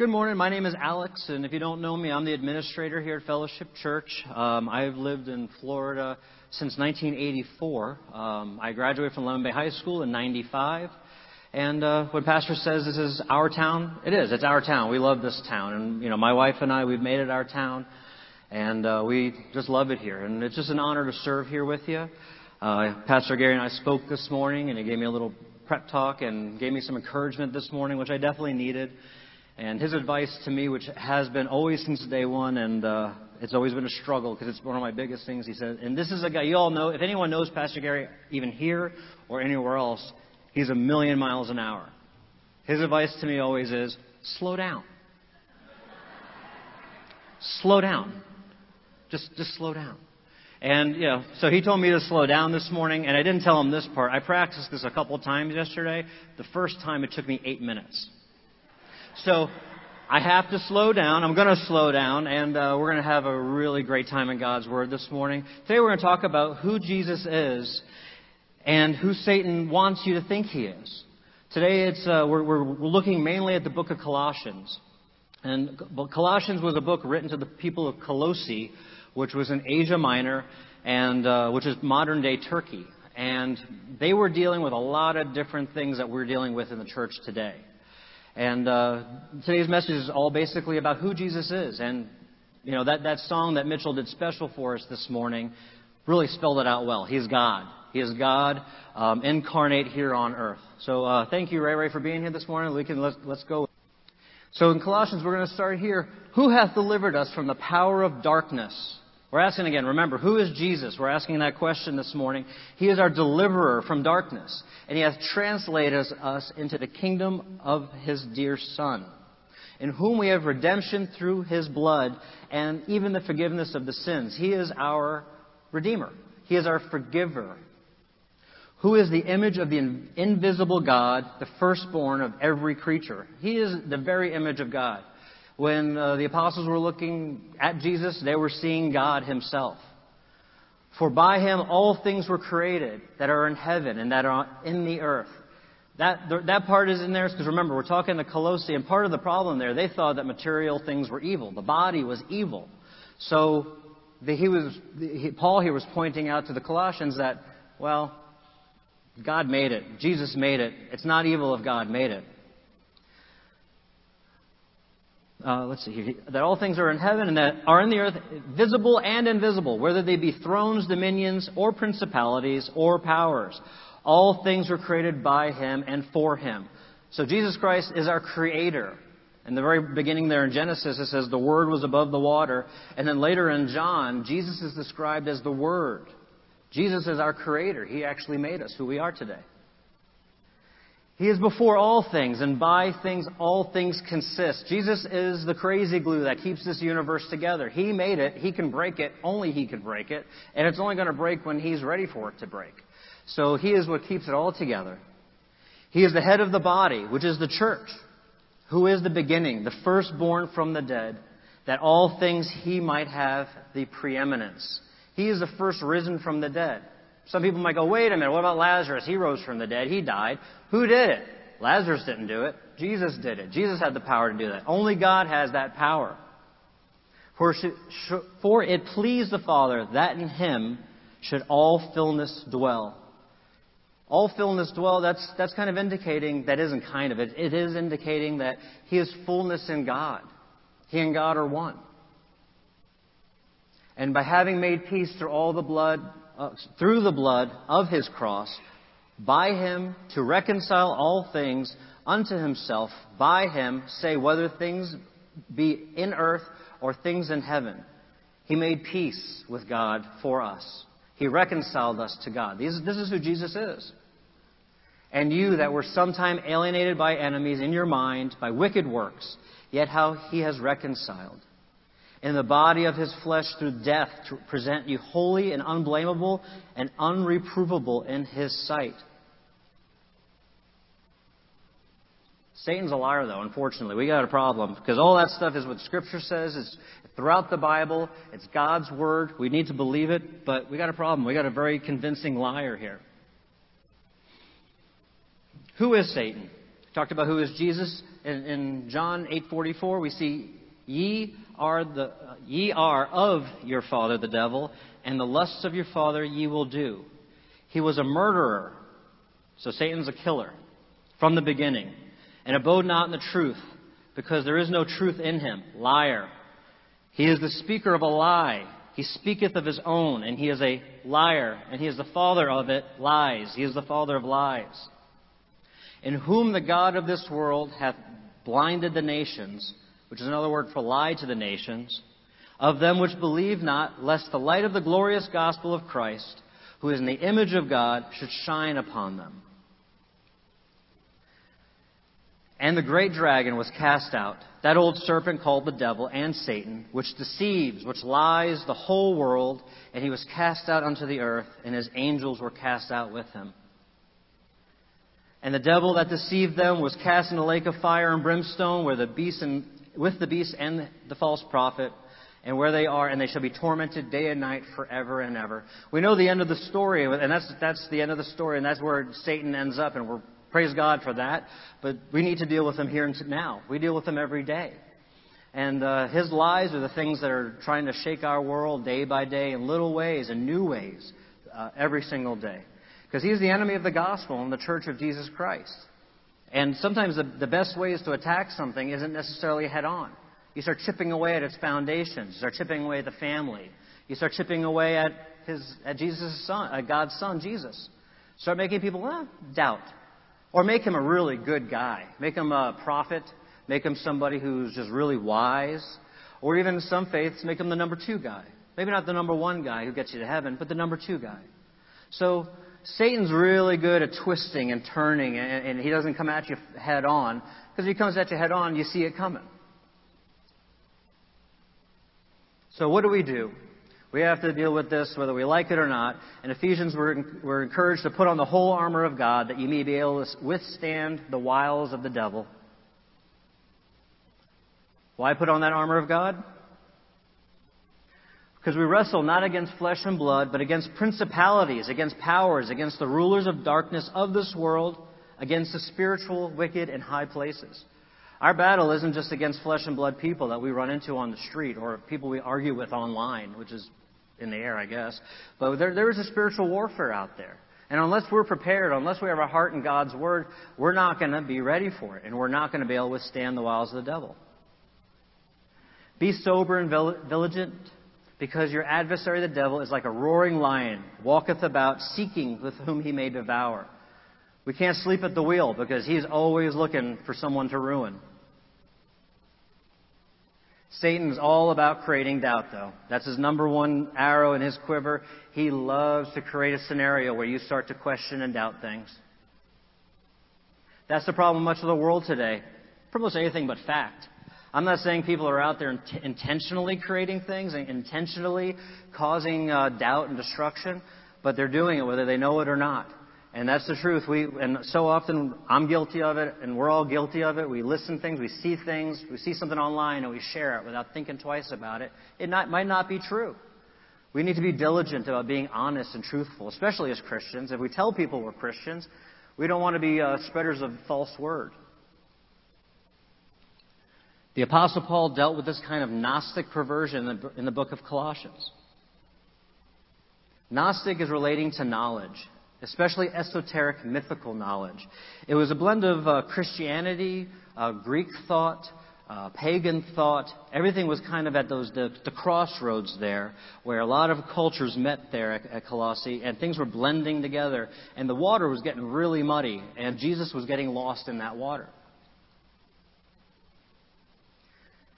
Good morning. My name is Alex, and if you don't know me, I'm the administrator here at Fellowship Church. Um, I've lived in Florida since 1984. Um, I graduated from Lemon Bay High School in 95. And uh, when Pastor says this is our town, it is. It's our town. We love this town. And, you know, my wife and I, we've made it our town. And uh, we just love it here. And it's just an honor to serve here with you. Uh, Pastor Gary and I spoke this morning, and he gave me a little prep talk and gave me some encouragement this morning, which I definitely needed. And his advice to me, which has been always since day one, and uh, it's always been a struggle because it's one of my biggest things. He said, and this is a guy you all know. If anyone knows Pastor Gary, even here or anywhere else, he's a million miles an hour. His advice to me always is, slow down. slow down. Just, just slow down. And, you know, so he told me to slow down this morning, and I didn't tell him this part. I practiced this a couple times yesterday. The first time it took me eight minutes. So I have to slow down. I'm going to slow down, and uh, we're going to have a really great time in God's Word this morning. Today we're going to talk about who Jesus is and who Satan wants you to think he is. Today it's, uh, we're, we're looking mainly at the book of Colossians. And Colossians was a book written to the people of Colossae, which was in Asia Minor, and uh, which is modern day Turkey. And they were dealing with a lot of different things that we're dealing with in the church today. And uh, today's message is all basically about who Jesus is. And, you know, that, that song that Mitchell did special for us this morning really spelled it out well. He's God. He is God um, incarnate here on earth. So uh, thank you, Ray Ray, for being here this morning. We can let's, let's go. So in Colossians, we're going to start here. Who hath delivered us from the power of darkness? We're asking again, remember, who is Jesus? We're asking that question this morning. He is our deliverer from darkness, and he hath translated us into the kingdom of his dear Son, in whom we have redemption through his blood and even the forgiveness of the sins. He is our Redeemer. He is our forgiver. Who is the image of the invisible God, the firstborn of every creature. He is the very image of God. When uh, the apostles were looking at Jesus, they were seeing God Himself. For by Him all things were created that are in heaven and that are in the earth. That, that part is in there because remember, we're talking the Colossae, and part of the problem there, they thought that material things were evil. The body was evil. So the, he was, he, Paul here was pointing out to the Colossians that, well, God made it. Jesus made it. It's not evil if God made it. Uh, let's see here, that all things are in heaven and that are in the earth, visible and invisible, whether they be thrones, dominions, or principalities, or powers. All things were created by him and for him. So Jesus Christ is our creator. In the very beginning there in Genesis, it says the Word was above the water. And then later in John, Jesus is described as the Word. Jesus is our creator. He actually made us who we are today. He is before all things, and by things all things consist. Jesus is the crazy glue that keeps this universe together. He made it. He can break it. Only He can break it. And it's only going to break when He's ready for it to break. So He is what keeps it all together. He is the head of the body, which is the church, who is the beginning, the firstborn from the dead, that all things He might have the preeminence. He is the first risen from the dead. Some people might go, wait a minute, what about Lazarus? He rose from the dead. He died. Who did it? Lazarus didn't do it. Jesus did it. Jesus had the power to do that. Only God has that power. For, for it pleased the Father that in him should all fullness dwell. All fullness dwell, that's, that's kind of indicating, that isn't kind of, it, it is indicating that he is fullness in God. He and God are one. And by having made peace through all the blood uh, through the blood of his cross, by him to reconcile all things unto himself, by him, say, whether things be in earth or things in heaven. He made peace with God for us. He reconciled us to God. This, this is who Jesus is. And you that were sometime alienated by enemies in your mind by wicked works, yet how he has reconciled in the body of his flesh through death to present you holy and unblameable and unreprovable in his sight. Satan's a liar, though, unfortunately. We got a problem because all that stuff is what Scripture says. It's throughout the Bible. It's God's Word. We need to believe it, but we got a problem. We got a very convincing liar here. Who is Satan? We talked about who is Jesus. in, in John 8:44, we see ye are the ye are of your father the devil, and the lusts of your father ye will do. He was a murderer, so Satan's a killer from the beginning, and abode not in the truth, because there is no truth in him. Liar. He is the speaker of a lie. He speaketh of his own, and he is a liar, and he is the father of it, lies. He is the father of lies. In whom the God of this world hath blinded the nations, which is another word for lie to the nations, of them which believe not, lest the light of the glorious gospel of Christ, who is in the image of God, should shine upon them. And the great dragon was cast out, that old serpent called the devil and Satan, which deceives, which lies the whole world, and he was cast out unto the earth, and his angels were cast out with him. And the devil that deceived them was cast in a lake of fire and brimstone, where the beast and, with the beast and the false prophet, and where they are, and they shall be tormented day and night forever and ever. We know the end of the story, and that's, that's the end of the story, and that's where Satan ends up, and we're Praise God for that. But we need to deal with them here and now. We deal with them every day. And uh, his lies are the things that are trying to shake our world day by day in little ways and new ways uh, every single day. Because he's the enemy of the gospel and the church of Jesus Christ. And sometimes the, the best ways to attack something isn't necessarily head on. You start chipping away at its foundations. You start chipping away at the family. You start chipping away at his at Jesus' son, at God's son, Jesus. Start making people eh, doubt. Or make him a really good guy. Make him a prophet. Make him somebody who's just really wise. Or even in some faiths, make him the number two guy. Maybe not the number one guy who gets you to heaven, but the number two guy. So Satan's really good at twisting and turning, and, and he doesn't come at you head on. Because if he comes at you head on, you see it coming. So what do we do? We have to deal with this whether we like it or not. In Ephesians, we're, we're encouraged to put on the whole armor of God that you may be able to withstand the wiles of the devil. Why put on that armor of God? Because we wrestle not against flesh and blood, but against principalities, against powers, against the rulers of darkness of this world, against the spiritual wicked in high places. Our battle isn't just against flesh and blood people that we run into on the street or people we argue with online, which is in the air, I guess. But there, there is a spiritual warfare out there. And unless we're prepared, unless we have our heart in God's Word, we're not going to be ready for it. And we're not going to be able to withstand the wiles of the devil. Be sober and vigilant, because your adversary, the devil, is like a roaring lion, walketh about, seeking with whom he may devour. We can't sleep at the wheel because he's always looking for someone to ruin. Satan's all about creating doubt, though. That's his number one arrow in his quiver. He loves to create a scenario where you start to question and doubt things. That's the problem with much of the world today. Pretty much anything but fact. I'm not saying people are out there int- intentionally creating things and intentionally causing uh, doubt and destruction, but they're doing it whether they know it or not. And that's the truth. We, and so often I'm guilty of it, and we're all guilty of it. We listen things, we see things, we see something online, and we share it without thinking twice about it. It not, might not be true. We need to be diligent about being honest and truthful, especially as Christians. If we tell people we're Christians, we don't want to be uh, spreaders of false word. The Apostle Paul dealt with this kind of Gnostic perversion in the, in the book of Colossians. Gnostic is relating to knowledge especially esoteric mythical knowledge. It was a blend of uh, Christianity, uh, Greek thought, uh, pagan thought. Everything was kind of at those the, the, crossroads there, where a lot of cultures met there at, at Colossae, and things were blending together, and the water was getting really muddy, and Jesus was getting lost in that water.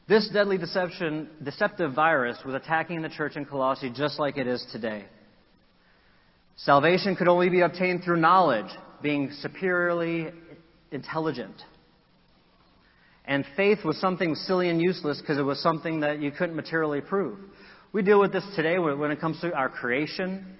This deadly deception, deceptive virus was attacking the church in Colossae just like it is today. Salvation could only be obtained through knowledge, being superiorly intelligent. And faith was something silly and useless because it was something that you couldn't materially prove. We deal with this today when it comes to our creation.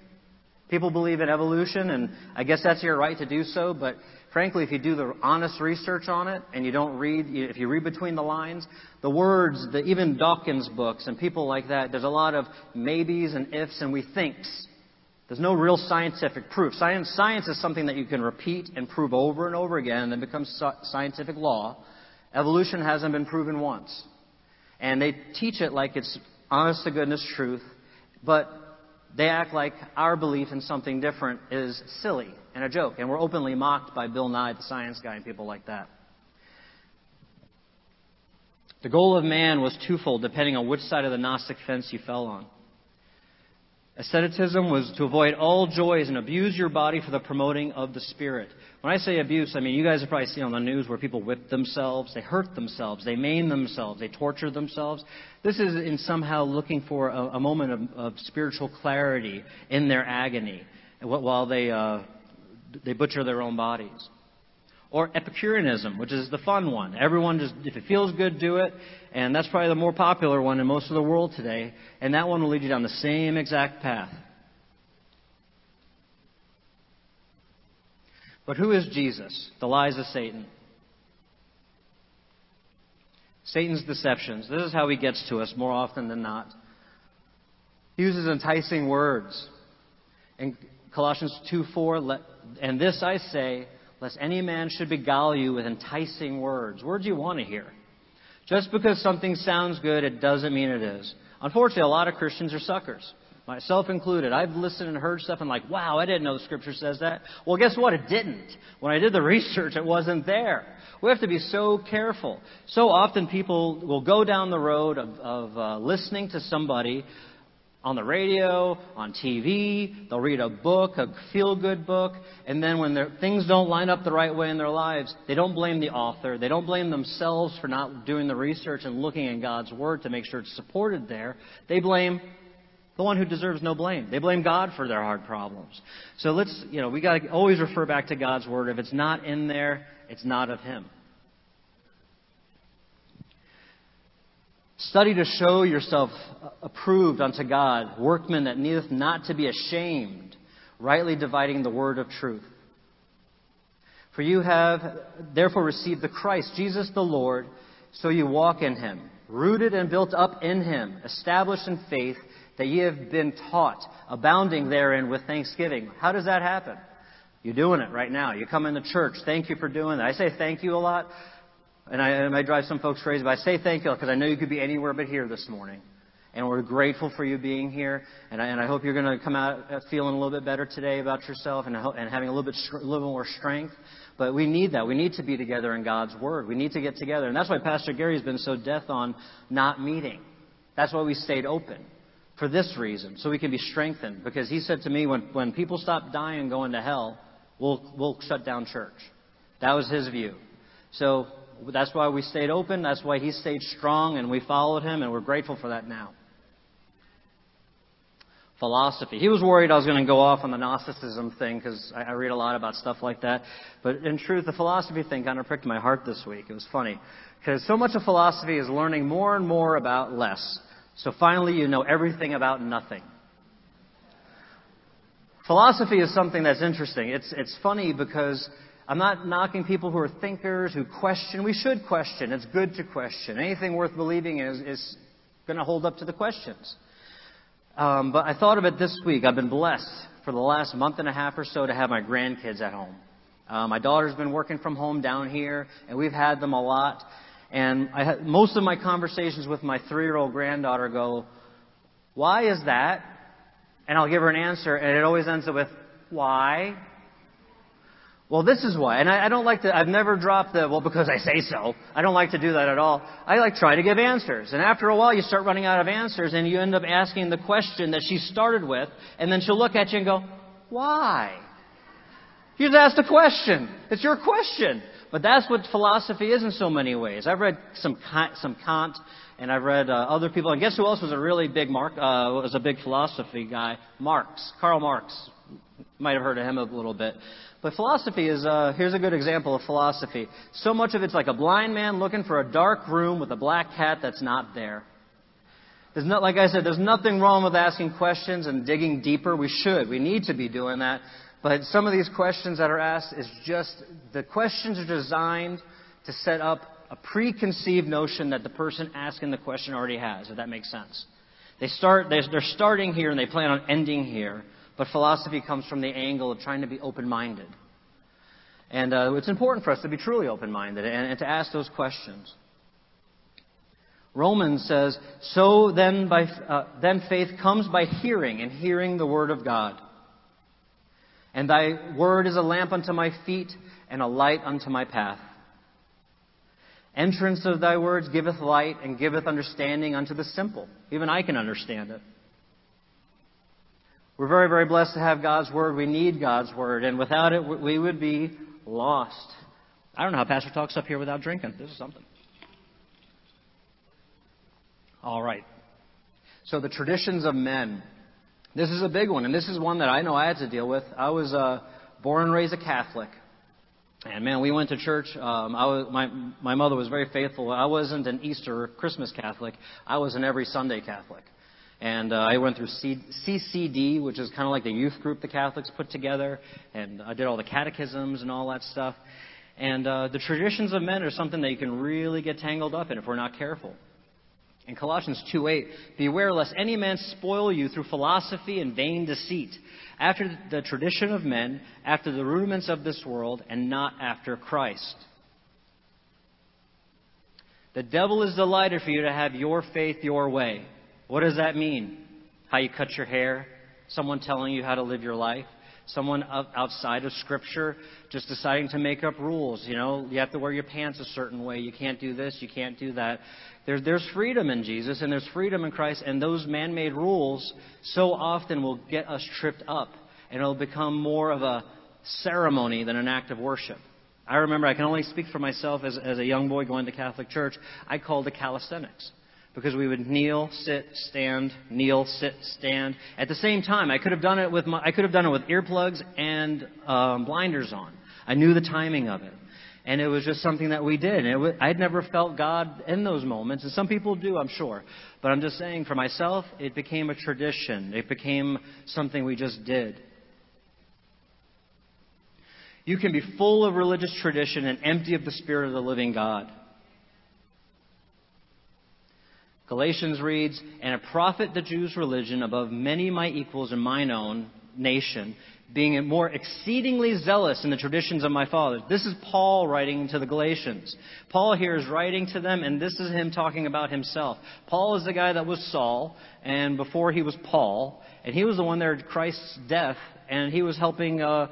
People believe in evolution, and I guess that's your right to do so, but frankly, if you do the honest research on it and you don't read, if you read between the lines, the words, the, even Dawkins books and people like that, there's a lot of maybes and ifs and we thinks. There's no real scientific proof. Science, science is something that you can repeat and prove over and over again and then becomes scientific law. Evolution hasn't been proven once. And they teach it like it's honest to goodness truth, but they act like our belief in something different is silly and a joke. And we're openly mocked by Bill Nye, the science guy, and people like that. The goal of man was twofold, depending on which side of the Gnostic fence you fell on. Asceticism was to avoid all joys and abuse your body for the promoting of the spirit. When I say abuse, I mean you guys have probably seen on the news where people whip themselves, they hurt themselves, they maim themselves, they torture themselves. This is in somehow looking for a, a moment of, of, spiritual clarity in their agony while they, uh, they butcher their own bodies or Epicureanism, which is the fun one. Everyone just, if it feels good, do it. And that's probably the more popular one in most of the world today. And that one will lead you down the same exact path. But who is Jesus? The lies of Satan. Satan's deceptions. This is how he gets to us more often than not. He uses enticing words. In Colossians 2 4, and this I say, lest any man should beguile you with enticing words. Words you want to hear. Just because something sounds good, it doesn't mean it is. Unfortunately, a lot of Christians are suckers. Myself included. I've listened and heard stuff and like, wow, I didn't know the scripture says that. Well, guess what? It didn't. When I did the research, it wasn't there. We have to be so careful. So often people will go down the road of, of uh, listening to somebody on the radio, on TV. They'll read a book, a feel good book, and then when their, things don't line up the right way in their lives, they don't blame the author. They don't blame themselves for not doing the research and looking in God's Word to make sure it's supported there. They blame the one who deserves no blame. They blame God for their hard problems. So let's, you know, we got to always refer back to God's Word. If it's not in there, it's not of Him. Study to show yourself approved unto God, workmen that needeth not to be ashamed, rightly dividing the word of truth. For you have therefore received the Christ, Jesus the Lord, so you walk in him, rooted and built up in him, established in faith, that ye have been taught, abounding therein with thanksgiving. How does that happen? You're doing it right now. You come into church. Thank you for doing that. I say thank you a lot and I, it might drive some folks crazy, but I say thank you because I know you could be anywhere but here this morning. And we're grateful for you being here. And I, and I hope you're going to come out uh, feeling a little bit better today about yourself and, and having a little bit, a little more strength. But we need that. We need to be together in God's Word. We need to get together. And that's why Pastor Gary's been so death on not meeting. That's why we stayed open. For this reason. So we can be strengthened. Because he said to me, when, when people stop dying and going to hell, we'll, we'll shut down church. That was his view. So that's why we stayed open. That's why he stayed strong and we followed him, and we're grateful for that now. Philosophy. He was worried I was going to go off on the Gnosticism thing because I, I read a lot about stuff like that. But in truth, the philosophy thing kind of pricked my heart this week. It was funny because so much of philosophy is learning more and more about less. So finally, you know everything about nothing. Philosophy is something that's interesting. It's, it's funny because I'm not knocking people who are thinkers, who question. We should question. It's good to question. Anything worth believing is, is going to hold up to the questions. Um, but I thought of it this week. I've been blessed for the last month and a half or so to have my grandkids at home. Uh, my daughter's been working from home down here, and we've had them a lot. And I had, most of my conversations with my three-year-old granddaughter go, "Why is that?" And I'll give her an answer, and it always ends up with, "Why?" Well, this is why. And I, I don't like to, I've never dropped the, well, because I say so. I don't like to do that at all. I like try to give answers. And after a while, you start running out of answers and you end up asking the question that she started with, and then she'll look at you and go, why? You just asked a question. It's your question. But that's what philosophy is in so many ways. I've read some some Kant, and I've read uh, other people. And guess who else was a really big Mark? Uh, was a big philosophy guy? Marx, Karl Marx. Might have heard of him a little bit. But philosophy is, uh, here's a good example of philosophy. So much of it's like a blind man looking for a dark room with a black cat that's not there. There's not, like I said, there's nothing wrong with asking questions and digging deeper. We should. We need to be doing that. But some of these questions that are asked is just, the questions are designed to set up a preconceived notion that the person asking the question already has, if that makes sense. They start, they're starting here and they plan on ending here. But philosophy comes from the angle of trying to be open minded. And uh, it's important for us to be truly open minded and, and to ask those questions. Romans says, So then, by, uh, then faith comes by hearing, and hearing the word of God. And thy word is a lamp unto my feet and a light unto my path. Entrance of thy words giveth light and giveth understanding unto the simple. Even I can understand it. We're very, very blessed to have God's word. We need God's word. And without it, we would be lost. I don't know how Pastor talks up here without drinking. This is something. All right. So the traditions of men. This is a big one, and this is one that I know I had to deal with. I was uh, born and raised a Catholic, and man, we went to church. Um, I was, my my mother was very faithful. I wasn't an Easter or Christmas Catholic. I was an every Sunday Catholic, and uh, I went through C- CCD, which is kind of like the youth group the Catholics put together, and I did all the catechisms and all that stuff. And uh, the traditions of men are something that you can really get tangled up in if we're not careful. In Colossians 2:8, beware lest any man spoil you through philosophy and vain deceit, after the tradition of men, after the rudiments of this world, and not after Christ. The devil is delighted for you to have your faith your way. What does that mean? How you cut your hair? Someone telling you how to live your life? someone outside of Scripture just deciding to make up rules. You know, you have to wear your pants a certain way. You can't do this. You can't do that. There's, there's freedom in Jesus and there's freedom in Christ, and those man made rules so often will get us tripped up, and it'll become more of a ceremony than an act of worship. I remember, I can only speak for myself as, as a young boy going to Catholic church, I called it calisthenics because we would kneel, sit, stand, kneel, sit, stand. At the same time, I could have done it with my, I could have done it with earplugs and um, blinders on. I knew the timing of it, and it was just something that we did. And I'd never felt God in those moments, and some people do, I'm sure. But I'm just saying, for myself, it became a tradition. It became something we just did. You can be full of religious tradition and empty of the Spirit of the living God. Galatians reads, And a prophet the Jews' religion above many my equals in mine own nation, being more exceedingly zealous in the traditions of my fathers. This is Paul writing to the Galatians. Paul here is writing to them, and this is him talking about himself. Paul is the guy that was Saul, and before he was Paul, and he was the one there at Christ's death, and he was helping uh,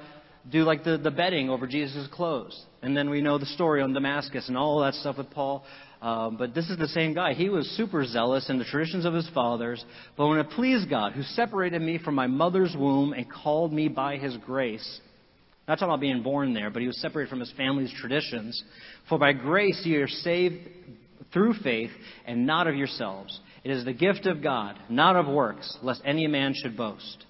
do like the, the bedding over Jesus' clothes. And then we know the story on Damascus and all that stuff with Paul. Um, but this is the same guy. He was super zealous in the traditions of his fathers. But when it pleased God, who separated me from my mother's womb and called me by his grace, not talking about being born there, but he was separated from his family's traditions. For by grace you are saved through faith and not of yourselves. It is the gift of God, not of works, lest any man should boast.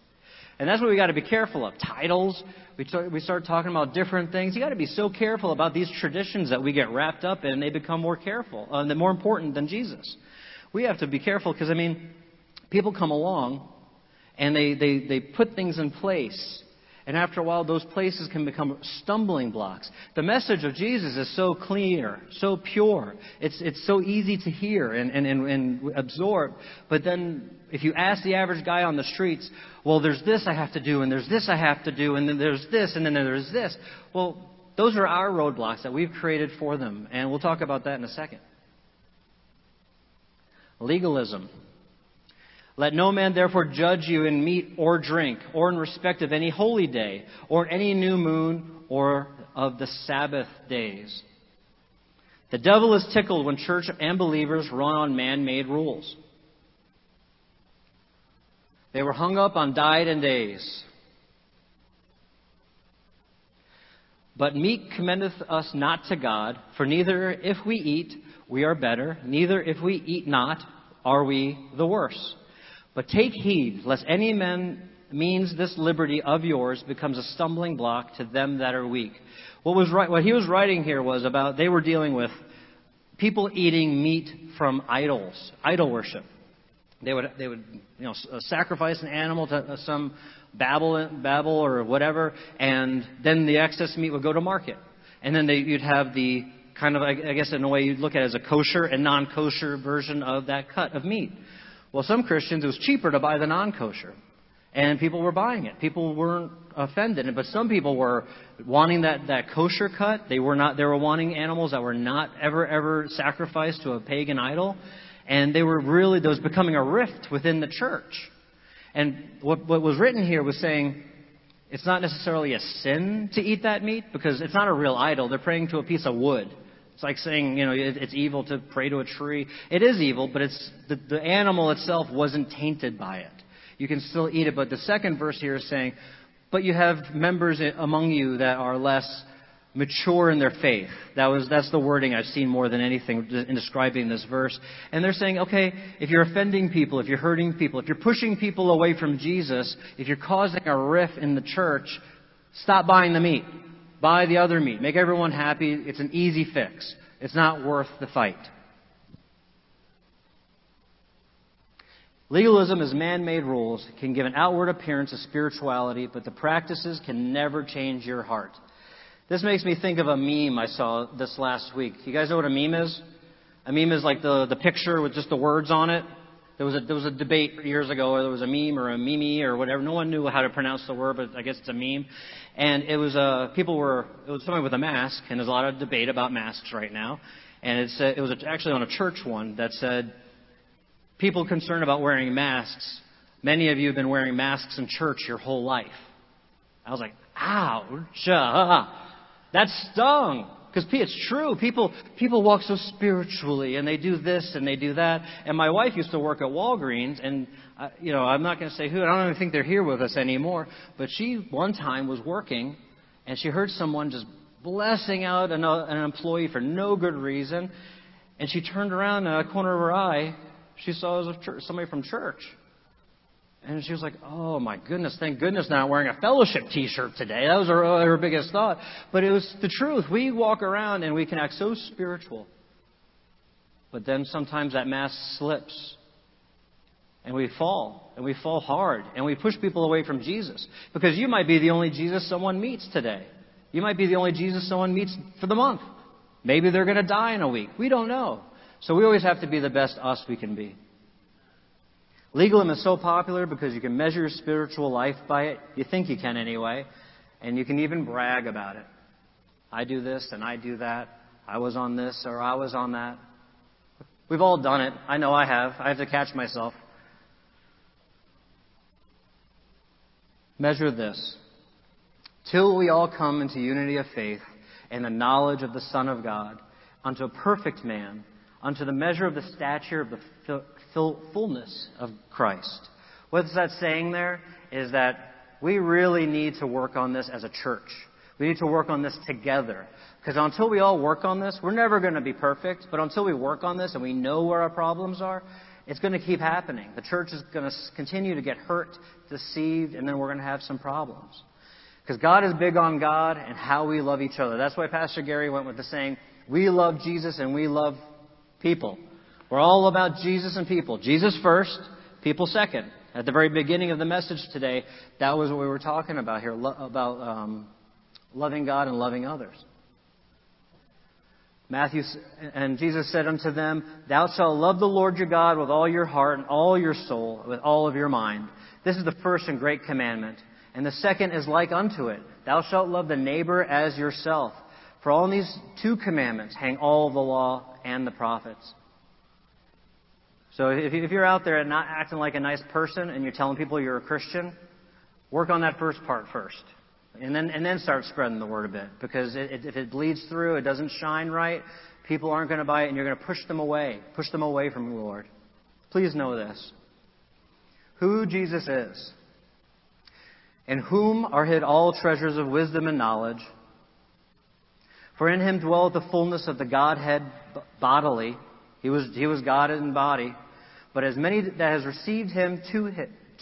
And that's what we got to be careful of. Titles, we start, we start talking about different things. You got to be so careful about these traditions that we get wrapped up in, and they become more careful, uh, they're more important than Jesus. We have to be careful because, I mean, people come along and they, they, they put things in place and after a while, those places can become stumbling blocks. The message of Jesus is so clear, so pure. It's, it's so easy to hear and, and, and, and absorb. But then, if you ask the average guy on the streets, well, there's this I have to do, and there's this I have to do, and then there's this, and then there's this. Well, those are our roadblocks that we've created for them. And we'll talk about that in a second. Legalism. Let no man therefore judge you in meat or drink, or in respect of any holy day, or any new moon, or of the Sabbath days. The devil is tickled when church and believers run on man made rules. They were hung up on diet and days. But meat commendeth us not to God, for neither if we eat, we are better, neither if we eat not, are we the worse. But take heed, lest any man means this liberty of yours becomes a stumbling block to them that are weak. What was what he was writing here was about they were dealing with people eating meat from idols, idol worship. They would they would you know uh, sacrifice an animal to uh, some Babel Babel or whatever, and then the excess meat would go to market, and then they, you'd have the kind of I guess in a way you'd look at it as a kosher and non-kosher version of that cut of meat. Well, some Christians, it was cheaper to buy the non kosher. And people were buying it. People weren't offended. But some people were wanting that, that kosher cut. They were not, they were wanting animals that were not ever, ever sacrificed to a pagan idol. And they were really, there was becoming a rift within the church. And what, what was written here was saying, it's not necessarily a sin to eat that meat because it's not a real idol. They're praying to a piece of wood. It's like saying, you know, it's evil to pray to a tree. It is evil, but it's the, the animal itself wasn't tainted by it. You can still eat it. But the second verse here is saying, but you have members among you that are less mature in their faith. That was, that's the wording I've seen more than anything in describing this verse. And they're saying, okay, if you're offending people, if you're hurting people, if you're pushing people away from Jesus, if you're causing a rift in the church, stop buying the meat. Buy the other meat. Make everyone happy. It's an easy fix. It's not worth the fight. Legalism is man-made rules, can give an outward appearance of spirituality, but the practices can never change your heart. This makes me think of a meme I saw this last week. You guys know what a meme is? A meme is like the, the picture with just the words on it. There was a there was a debate years ago where there was a meme or a meme or whatever. No one knew how to pronounce the word, but I guess it's a meme. And it was uh people were it was somebody with a mask, and there's a lot of debate about masks right now. And it's uh, it was actually on a church one that said people concerned about wearing masks. Many of you have been wearing masks in church your whole life. I was like, ouch. That stung. Because it's true. People, people walk so spiritually and they do this and they do that. And my wife used to work at Walgreens and, uh, you know, I'm not going to say who. I don't even think they're here with us anymore. But she one time was working and she heard someone just blessing out an, uh, an employee for no good reason. And she turned around in a corner of her eye. She saw it was church, somebody from church. And she was like, oh my goodness, thank goodness not wearing a fellowship t-shirt today. That was her, uh, her biggest thought. But it was the truth. We walk around and we can act so spiritual. But then sometimes that mask slips. And we fall. And we fall hard. And we push people away from Jesus. Because you might be the only Jesus someone meets today. You might be the only Jesus someone meets for the month. Maybe they're going to die in a week. We don't know. So we always have to be the best us we can be. Legalism is so popular because you can measure your spiritual life by it. You think you can anyway. And you can even brag about it. I do this and I do that. I was on this or I was on that. We've all done it. I know I have. I have to catch myself. Measure this. Till we all come into unity of faith and the knowledge of the Son of God, unto a perfect man, unto the measure of the stature of the fullness of Christ. What's that saying there? Is that we really need to work on this as a church. We need to work on this together. Because until we all work on this, we're never going to be perfect. But until we work on this and we know where our problems are, it's going to keep happening. The church is going to continue to get hurt, deceived, and then we're going to have some problems. Because God is big on God and how we love each other. That's why Pastor Gary went with the saying, we love Jesus and we love people. We're all about Jesus and people. Jesus first, people second. At the very beginning of the message today, that was what we were talking about here, lo- about um, loving God and loving others. Matthew and Jesus said unto them, Thou shalt love the Lord your God with all your heart and all your soul, with all of your mind. This is the first and great commandment. And the second is like unto it. Thou shalt love the neighbor as yourself. For on these two commandments hang all the law and the prophets. So if you're out there and not acting like a nice person and you're telling people you're a Christian, work on that first part first. And then, and then start spreading the word a bit. Because it, if it bleeds through, it doesn't shine right, people aren't going to buy it and you're going to push them away. Push them away from the Lord. Please know this. Who Jesus is. In whom are hid all treasures of wisdom and knowledge. For in him dwelleth the fullness of the Godhead bodily. He was, he was God in body. But as many that has received him to,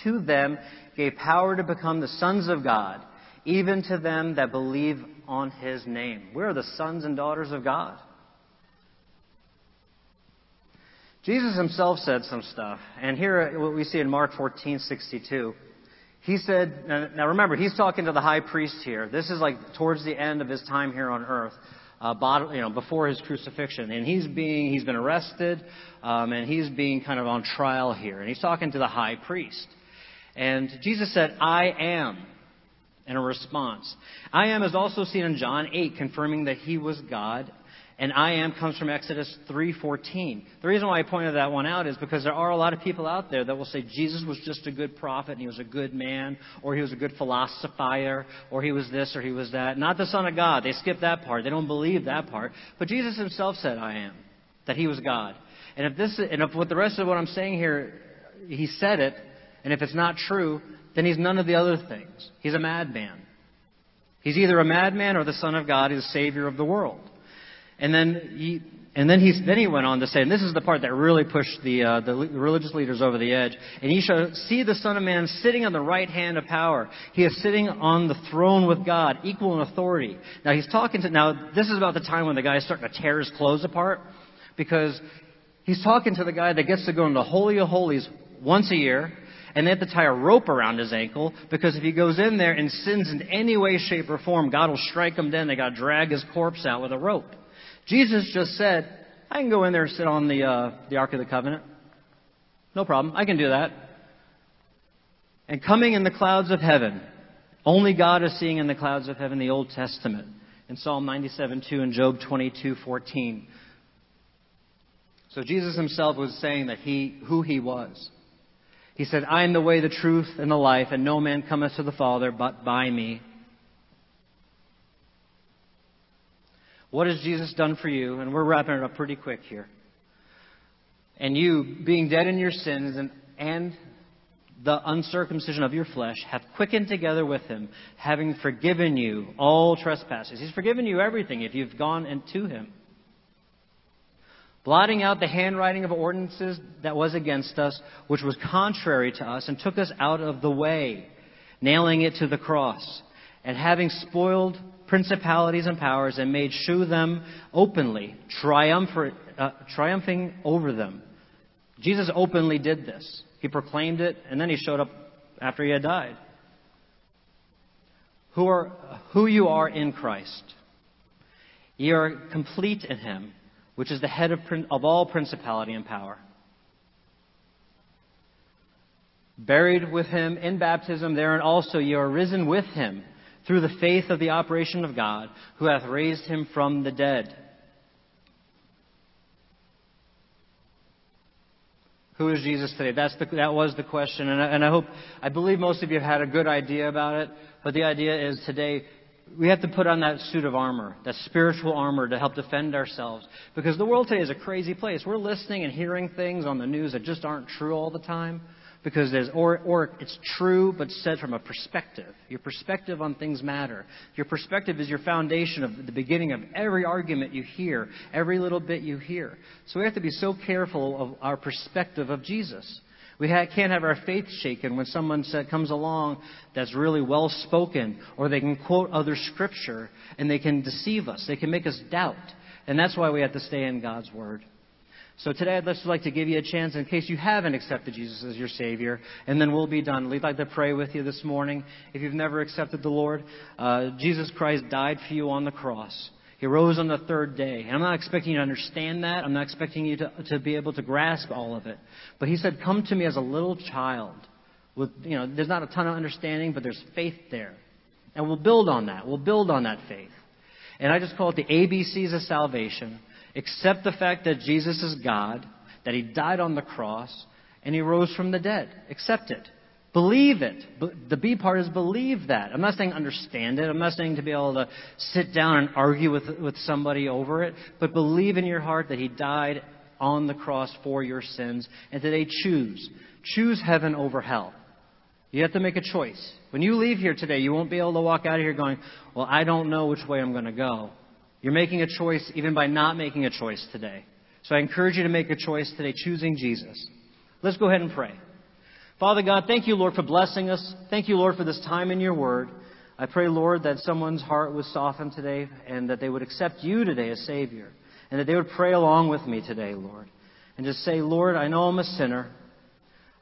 to them gave power to become the sons of God, even to them that believe on his name. We are the sons and daughters of God. Jesus himself said some stuff. And here uh, what we see in Mark 14:62. He said, now remember, he's talking to the high priest here. This is like towards the end of his time here on earth uh, you know, before his crucifixion. And he's being, he's been arrested, um, and he's being kind of on trial here. And he's talking to the high priest. And Jesus said, I am, in a response. I am is also seen in John 8, confirming that he was God and I am comes from Exodus 3:14. The reason why I pointed that one out is because there are a lot of people out there that will say Jesus was just a good prophet and he was a good man or he was a good philosopher or he was this or he was that. Not the son of God. They skip that part. They don't believe that part. But Jesus himself said I am that he was God. And if this and if what the rest of what I'm saying here he said it and if it's not true, then he's none of the other things. He's a madman. He's either a madman or the son of God, he's the savior of the world. And then he, and then, he then he went on to say, and this is the part that really pushed the, uh, the religious leaders over the edge. And he shall see the Son of Man sitting on the right hand of power. He is sitting on the throne with God, equal in authority. Now he's talking to, now this is about the time when the guy is starting to tear his clothes apart. Because he's talking to the guy that gets to go into the Holy of Holies once a year. And they have to tie a rope around his ankle because if he goes in there and sins in any way, shape, or form, God will strike him Then They got to drag his corpse out with a rope. Jesus just said, I can go in there and sit on the, uh, the Ark of the Covenant. No problem. I can do that. And coming in the clouds of heaven, only God is seeing in the clouds of heaven the Old Testament. In Psalm 97 2 and Job 22 14. So Jesus himself was saying that he, who he was. He said, I am the way, the truth, and the life, and no man cometh to the Father but by me. What has Jesus done for you? And we're wrapping it up pretty quick here. And you, being dead in your sins and, and the uncircumcision of your flesh, have quickened together with him, having forgiven you all trespasses. He's forgiven you everything if you've gone into him. Blotting out the handwriting of ordinances that was against us, which was contrary to us, and took us out of the way, nailing it to the cross. And having spoiled principalities and powers and made shew them openly, uh, triumphing over them. Jesus openly did this. He proclaimed it, and then he showed up after he had died. Who, are, who you are in Christ. Ye are complete in him, which is the head of, of all principality and power. Buried with him in baptism, therein also ye are risen with him through the faith of the operation of God, who hath raised him from the dead. Who is Jesus today? That's the, that was the question, and I, and I hope, I believe most of you have had a good idea about it. But the idea is today we have to put on that suit of armor, that spiritual armor to help defend ourselves. Because the world today is a crazy place. We're listening and hearing things on the news that just aren't true all the time because there's or or it's true but said from a perspective. Your perspective on things matter. Your perspective is your foundation of the beginning of every argument you hear, every little bit you hear. So we have to be so careful of our perspective of Jesus. We can't have our faith shaken when someone comes along that's really well spoken, or they can quote other scripture and they can deceive us. They can make us doubt. And that's why we have to stay in God's Word. So today I'd just like to give you a chance in case you haven't accepted Jesus as your Savior, and then we'll be done. We'd like to pray with you this morning. If you've never accepted the Lord, uh, Jesus Christ died for you on the cross. He rose on the third day. And I'm not expecting you to understand that. I'm not expecting you to, to be able to grasp all of it. But he said, come to me as a little child. With, you know, there's not a ton of understanding, but there's faith there. And we'll build on that. We'll build on that faith. And I just call it the ABCs of salvation. Accept the fact that Jesus is God, that He died on the cross, and He rose from the dead. Accept it. Believe it. The B part is believe that. I'm not saying understand it. I'm not saying to be able to sit down and argue with, with somebody over it. But believe in your heart that He died on the cross for your sins and today choose. Choose heaven over hell. You have to make a choice. When you leave here today, you won't be able to walk out of here going, Well, I don't know which way I'm going to go. You're making a choice even by not making a choice today. So I encourage you to make a choice today, choosing Jesus. Let's go ahead and pray. Father God, thank you, Lord, for blessing us. Thank you, Lord, for this time in your word. I pray, Lord, that someone's heart was softened today and that they would accept you today as Savior and that they would pray along with me today, Lord. And just say, Lord, I know I'm a sinner.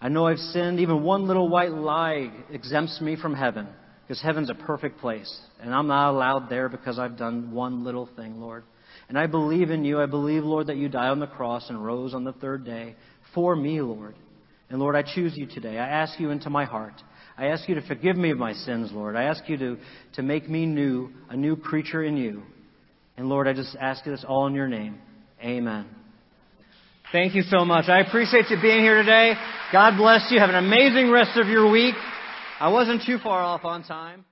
I know I've sinned. Even one little white lie exempts me from heaven. Because heaven's a perfect place. And I'm not allowed there because I've done one little thing, Lord. And I believe in you. I believe, Lord, that you died on the cross and rose on the third day for me, Lord. And Lord, I choose you today. I ask you into my heart. I ask you to forgive me of my sins, Lord. I ask you to, to make me new, a new creature in you. And Lord, I just ask you this all in your name. Amen. Thank you so much. I appreciate you being here today. God bless you. Have an amazing rest of your week. I wasn't too far off on time.